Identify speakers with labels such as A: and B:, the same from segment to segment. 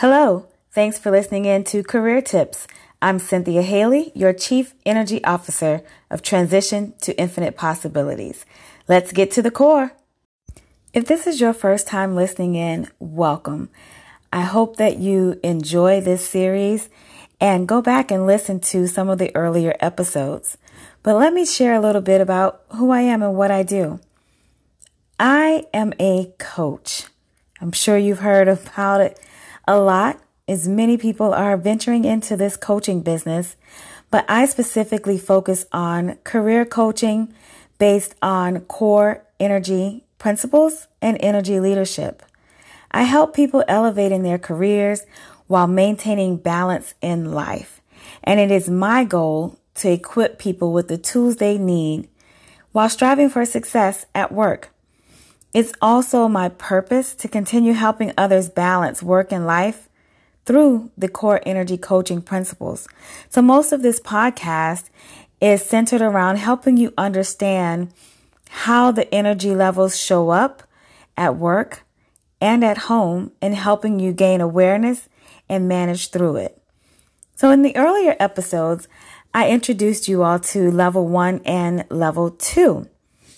A: Hello. Thanks for listening in to Career Tips. I'm Cynthia Haley, your Chief Energy Officer of Transition to Infinite Possibilities. Let's get to the core. If this is your first time listening in, welcome. I hope that you enjoy this series and go back and listen to some of the earlier episodes. But let me share a little bit about who I am and what I do. I am a coach. I'm sure you've heard about it a lot as many people are venturing into this coaching business, but I specifically focus on career coaching based on core energy principles and energy leadership. I help people elevate in their careers while maintaining balance in life. And it is my goal to equip people with the tools they need while striving for success at work. It's also my purpose to continue helping others balance work and life through the core energy coaching principles. So most of this podcast is centered around helping you understand how the energy levels show up at work and at home and helping you gain awareness and manage through it. So in the earlier episodes, I introduced you all to level one and level two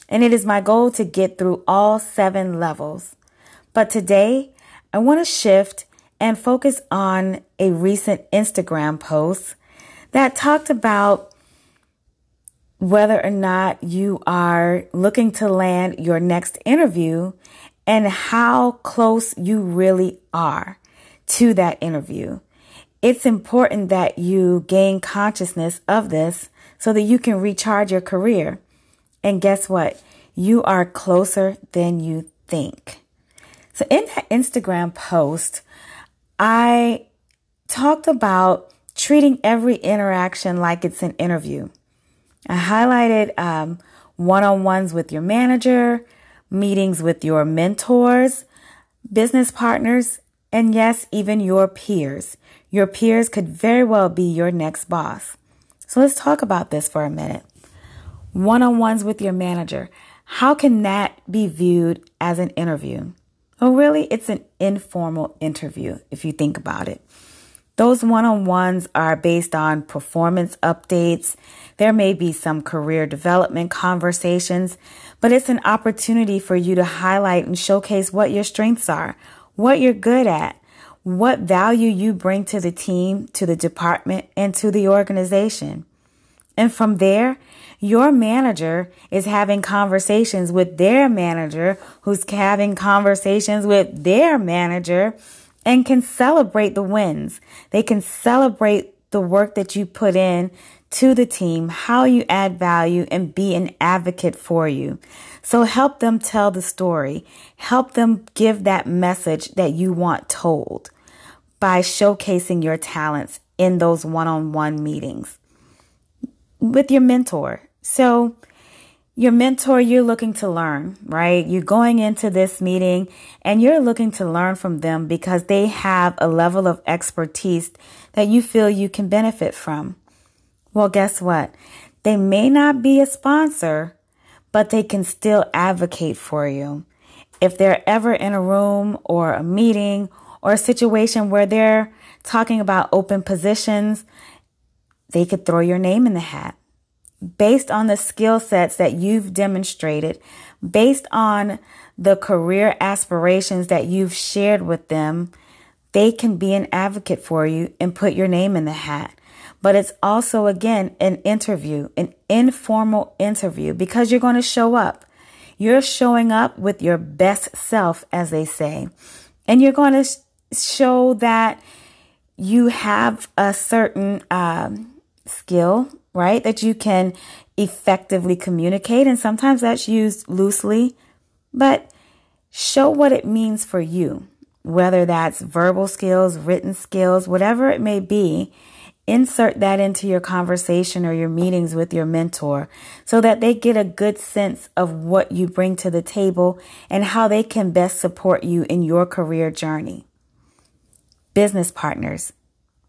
A: and it is my goal to get through all seven levels. But today, I want to shift and focus on a recent Instagram post that talked about whether or not you are looking to land your next interview and how close you really are to that interview. It's important that you gain consciousness of this so that you can recharge your career. And guess what? You are closer than you think. So in that Instagram post, I talked about treating every interaction like it's an interview. I highlighted um, one-on-ones with your manager, meetings with your mentors, business partners, and yes, even your peers. Your peers could very well be your next boss. So let's talk about this for a minute one on ones with your manager. How can that be viewed as an interview? Well, really, it's an informal interview if you think about it. Those one on ones are based on performance updates. There may be some career development conversations, but it's an opportunity for you to highlight and showcase what your strengths are, what you're good at, what value you bring to the team, to the department, and to the organization. And from there, your manager is having conversations with their manager, who's having conversations with their manager, and can celebrate the wins. They can celebrate the work that you put in to the team, how you add value, and be an advocate for you. So help them tell the story. Help them give that message that you want told by showcasing your talents in those one on one meetings with your mentor. So, your mentor, you're looking to learn, right? You're going into this meeting and you're looking to learn from them because they have a level of expertise that you feel you can benefit from. Well, guess what? They may not be a sponsor, but they can still advocate for you. If they're ever in a room or a meeting or a situation where they're talking about open positions, they could throw your name in the hat based on the skill sets that you've demonstrated, based on the career aspirations that you've shared with them, they can be an advocate for you and put your name in the hat. But it's also, again, an interview, an informal interview because you're going to show up. You're showing up with your best self, as they say, and you're going to show that you have a certain um, skill right? That you can effectively communicate. And sometimes that's used loosely, but show what it means for you, whether that's verbal skills, written skills, whatever it may be. Insert that into your conversation or your meetings with your mentor so that they get a good sense of what you bring to the table and how they can best support you in your career journey. Business partners.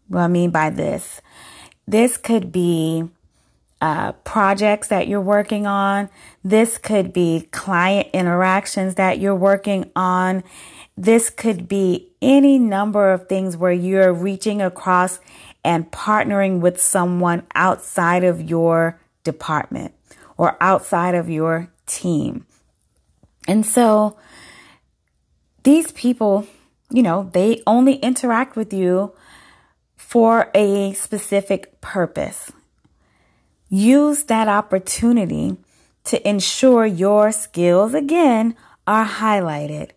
A: What I mean by this, this could be uh, projects that you're working on. This could be client interactions that you're working on. This could be any number of things where you're reaching across and partnering with someone outside of your department or outside of your team. And so these people, you know, they only interact with you for a specific purpose. Use that opportunity to ensure your skills again are highlighted.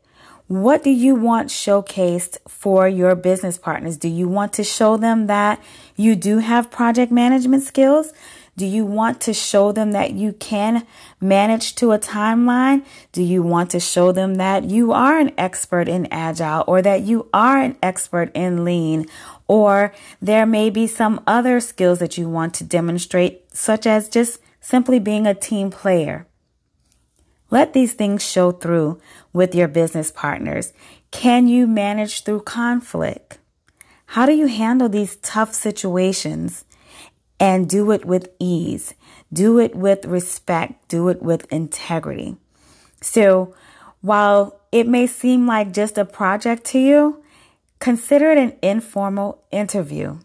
A: What do you want showcased for your business partners? Do you want to show them that you do have project management skills? Do you want to show them that you can manage to a timeline? Do you want to show them that you are an expert in agile or that you are an expert in lean? Or there may be some other skills that you want to demonstrate, such as just simply being a team player. Let these things show through with your business partners. Can you manage through conflict? How do you handle these tough situations? And do it with ease. Do it with respect. Do it with integrity. So while it may seem like just a project to you, consider it an informal interview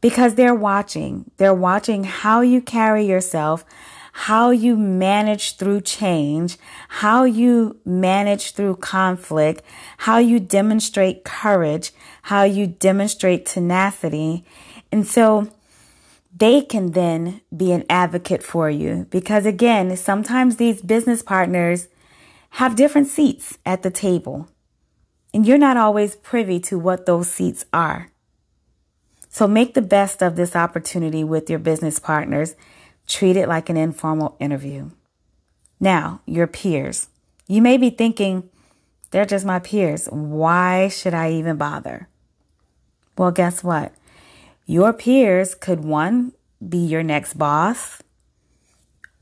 A: because they're watching. They're watching how you carry yourself, how you manage through change, how you manage through conflict, how you demonstrate courage, how you demonstrate tenacity. And so they can then be an advocate for you because again, sometimes these business partners have different seats at the table and you're not always privy to what those seats are. So make the best of this opportunity with your business partners. Treat it like an informal interview. Now, your peers. You may be thinking, they're just my peers. Why should I even bother? Well, guess what? Your peers could one, be your next boss,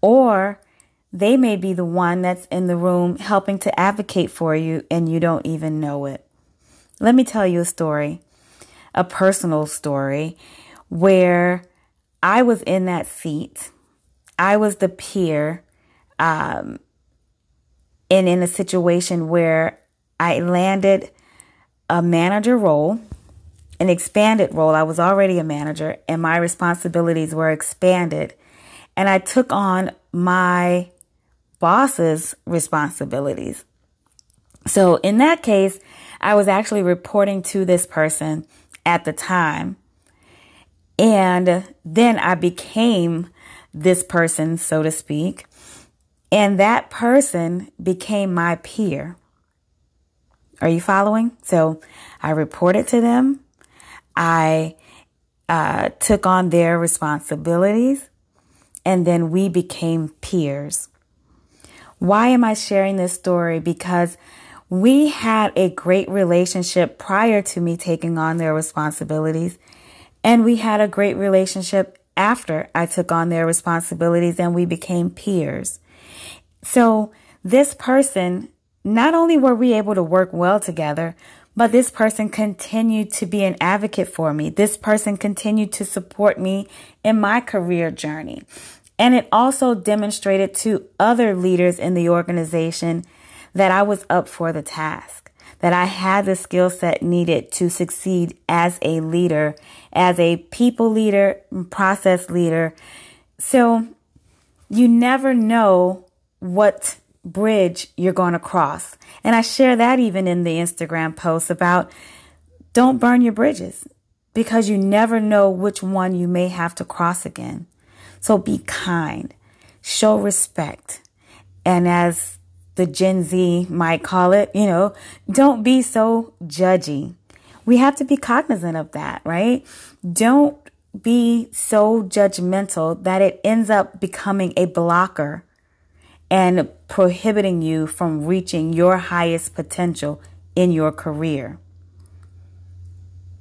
A: or they may be the one that's in the room helping to advocate for you and you don't even know it. Let me tell you a story, a personal story where I was in that seat. I was the peer, um, and in a situation where I landed a manager role an expanded role. I was already a manager and my responsibilities were expanded. And I took on my boss's responsibilities. So in that case, I was actually reporting to this person at the time. And then I became this person, so to speak. And that person became my peer. Are you following? So I reported to them. I uh, took on their responsibilities, and then we became peers. Why am I sharing this story? Because we had a great relationship prior to me taking on their responsibilities, and we had a great relationship after I took on their responsibilities and we became peers. So this person, not only were we able to work well together, but this person continued to be an advocate for me. This person continued to support me in my career journey. And it also demonstrated to other leaders in the organization that I was up for the task, that I had the skill set needed to succeed as a leader, as a people leader, process leader. So you never know what bridge you're going to cross. And I share that even in the Instagram post about don't burn your bridges because you never know which one you may have to cross again. So be kind, show respect. And as the Gen Z might call it, you know, don't be so judgy. We have to be cognizant of that, right? Don't be so judgmental that it ends up becoming a blocker and prohibiting you from reaching your highest potential in your career.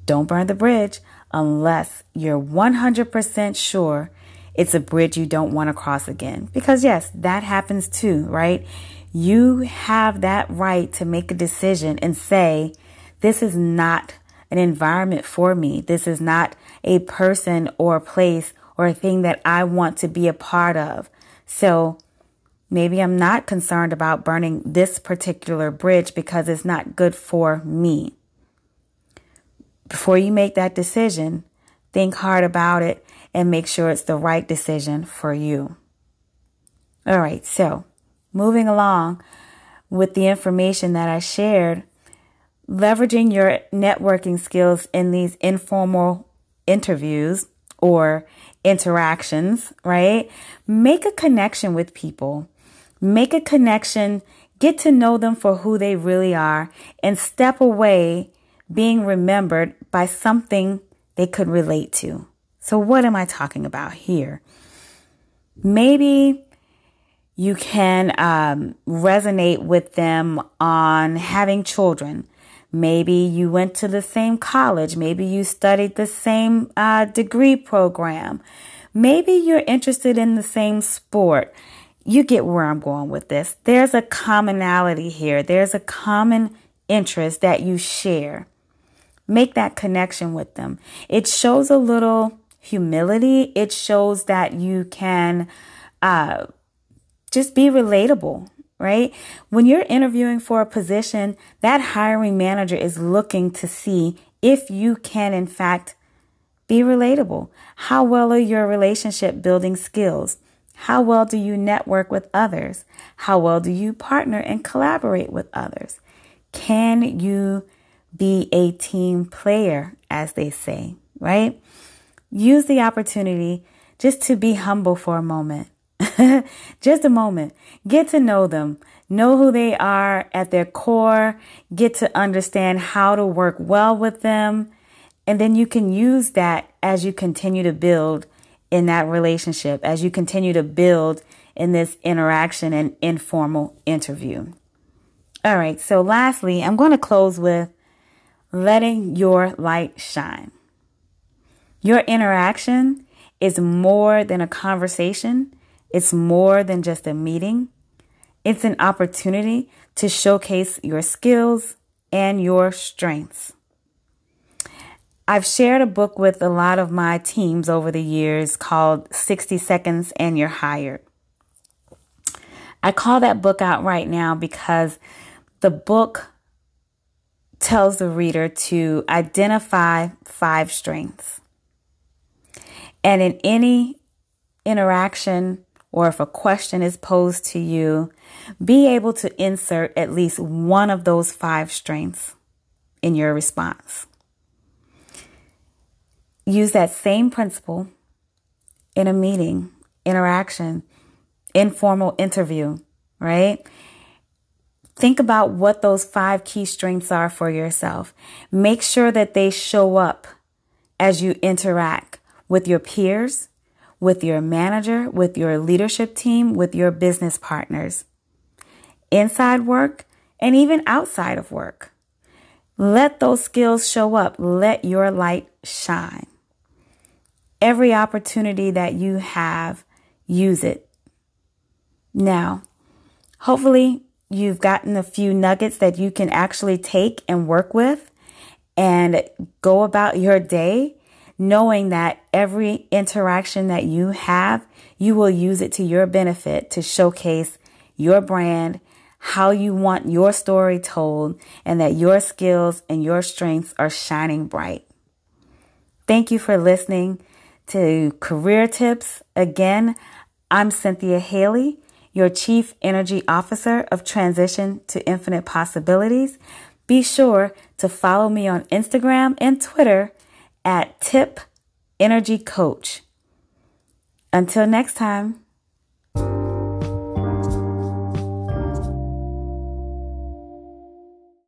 A: Don't burn the bridge unless you're 100% sure it's a bridge you don't want to cross again. Because, yes, that happens too, right? You have that right to make a decision and say, this is not an environment for me. This is not a person or a place or a thing that I want to be a part of. So Maybe I'm not concerned about burning this particular bridge because it's not good for me. Before you make that decision, think hard about it and make sure it's the right decision for you. All right, so moving along with the information that I shared, leveraging your networking skills in these informal interviews or interactions, right? Make a connection with people. Make a connection, get to know them for who they really are, and step away being remembered by something they could relate to. So, what am I talking about here? Maybe you can um, resonate with them on having children. Maybe you went to the same college. Maybe you studied the same uh, degree program. Maybe you're interested in the same sport you get where I'm going with this. There's a commonality here, there's a common interest that you share. Make that connection with them. It shows a little humility, it shows that you can uh, just be relatable. Right? When you're interviewing for a position, that hiring manager is looking to see if you can, in fact, be relatable. How well are your relationship building skills? How well do you network with others? How well do you partner and collaborate with others? Can you be a team player, as they say, right? Use the opportunity just to be humble for a moment. just a moment. Get to know them. Know who they are at their core. Get to understand how to work well with them. And then you can use that as you continue to build in that relationship as you continue to build in this interaction and informal interview. All right, so lastly, I'm going to close with letting your light shine. Your interaction is more than a conversation, it's more than just a meeting. It's an opportunity to showcase your skills and your strengths. I've shared a book with a lot of my teams over the years called 60 Seconds and You're Hired. I call that book out right now because the book tells the reader to identify five strengths. And in any interaction or if a question is posed to you, be able to insert at least one of those five strengths in your response use that same principle in a meeting, interaction, informal interview, right? Think about what those five key strengths are for yourself. Make sure that they show up as you interact with your peers, with your manager, with your leadership team, with your business partners, inside work, and even outside of work. Let those skills show up. Let your light shine every opportunity that you have, use it. Now, hopefully you've gotten a few nuggets that you can actually take and work with and go about your day knowing that every interaction that you have, you will use it to your benefit to showcase your brand, how you want your story told, and that your skills and your strengths are shining bright. Thank you for listening to Career Tips. Again, I'm Cynthia Haley, your Chief Energy Officer of Transition to Infinite Possibilities. Be sure to follow me on Instagram and Twitter at Tip Energy Coach. Until next time.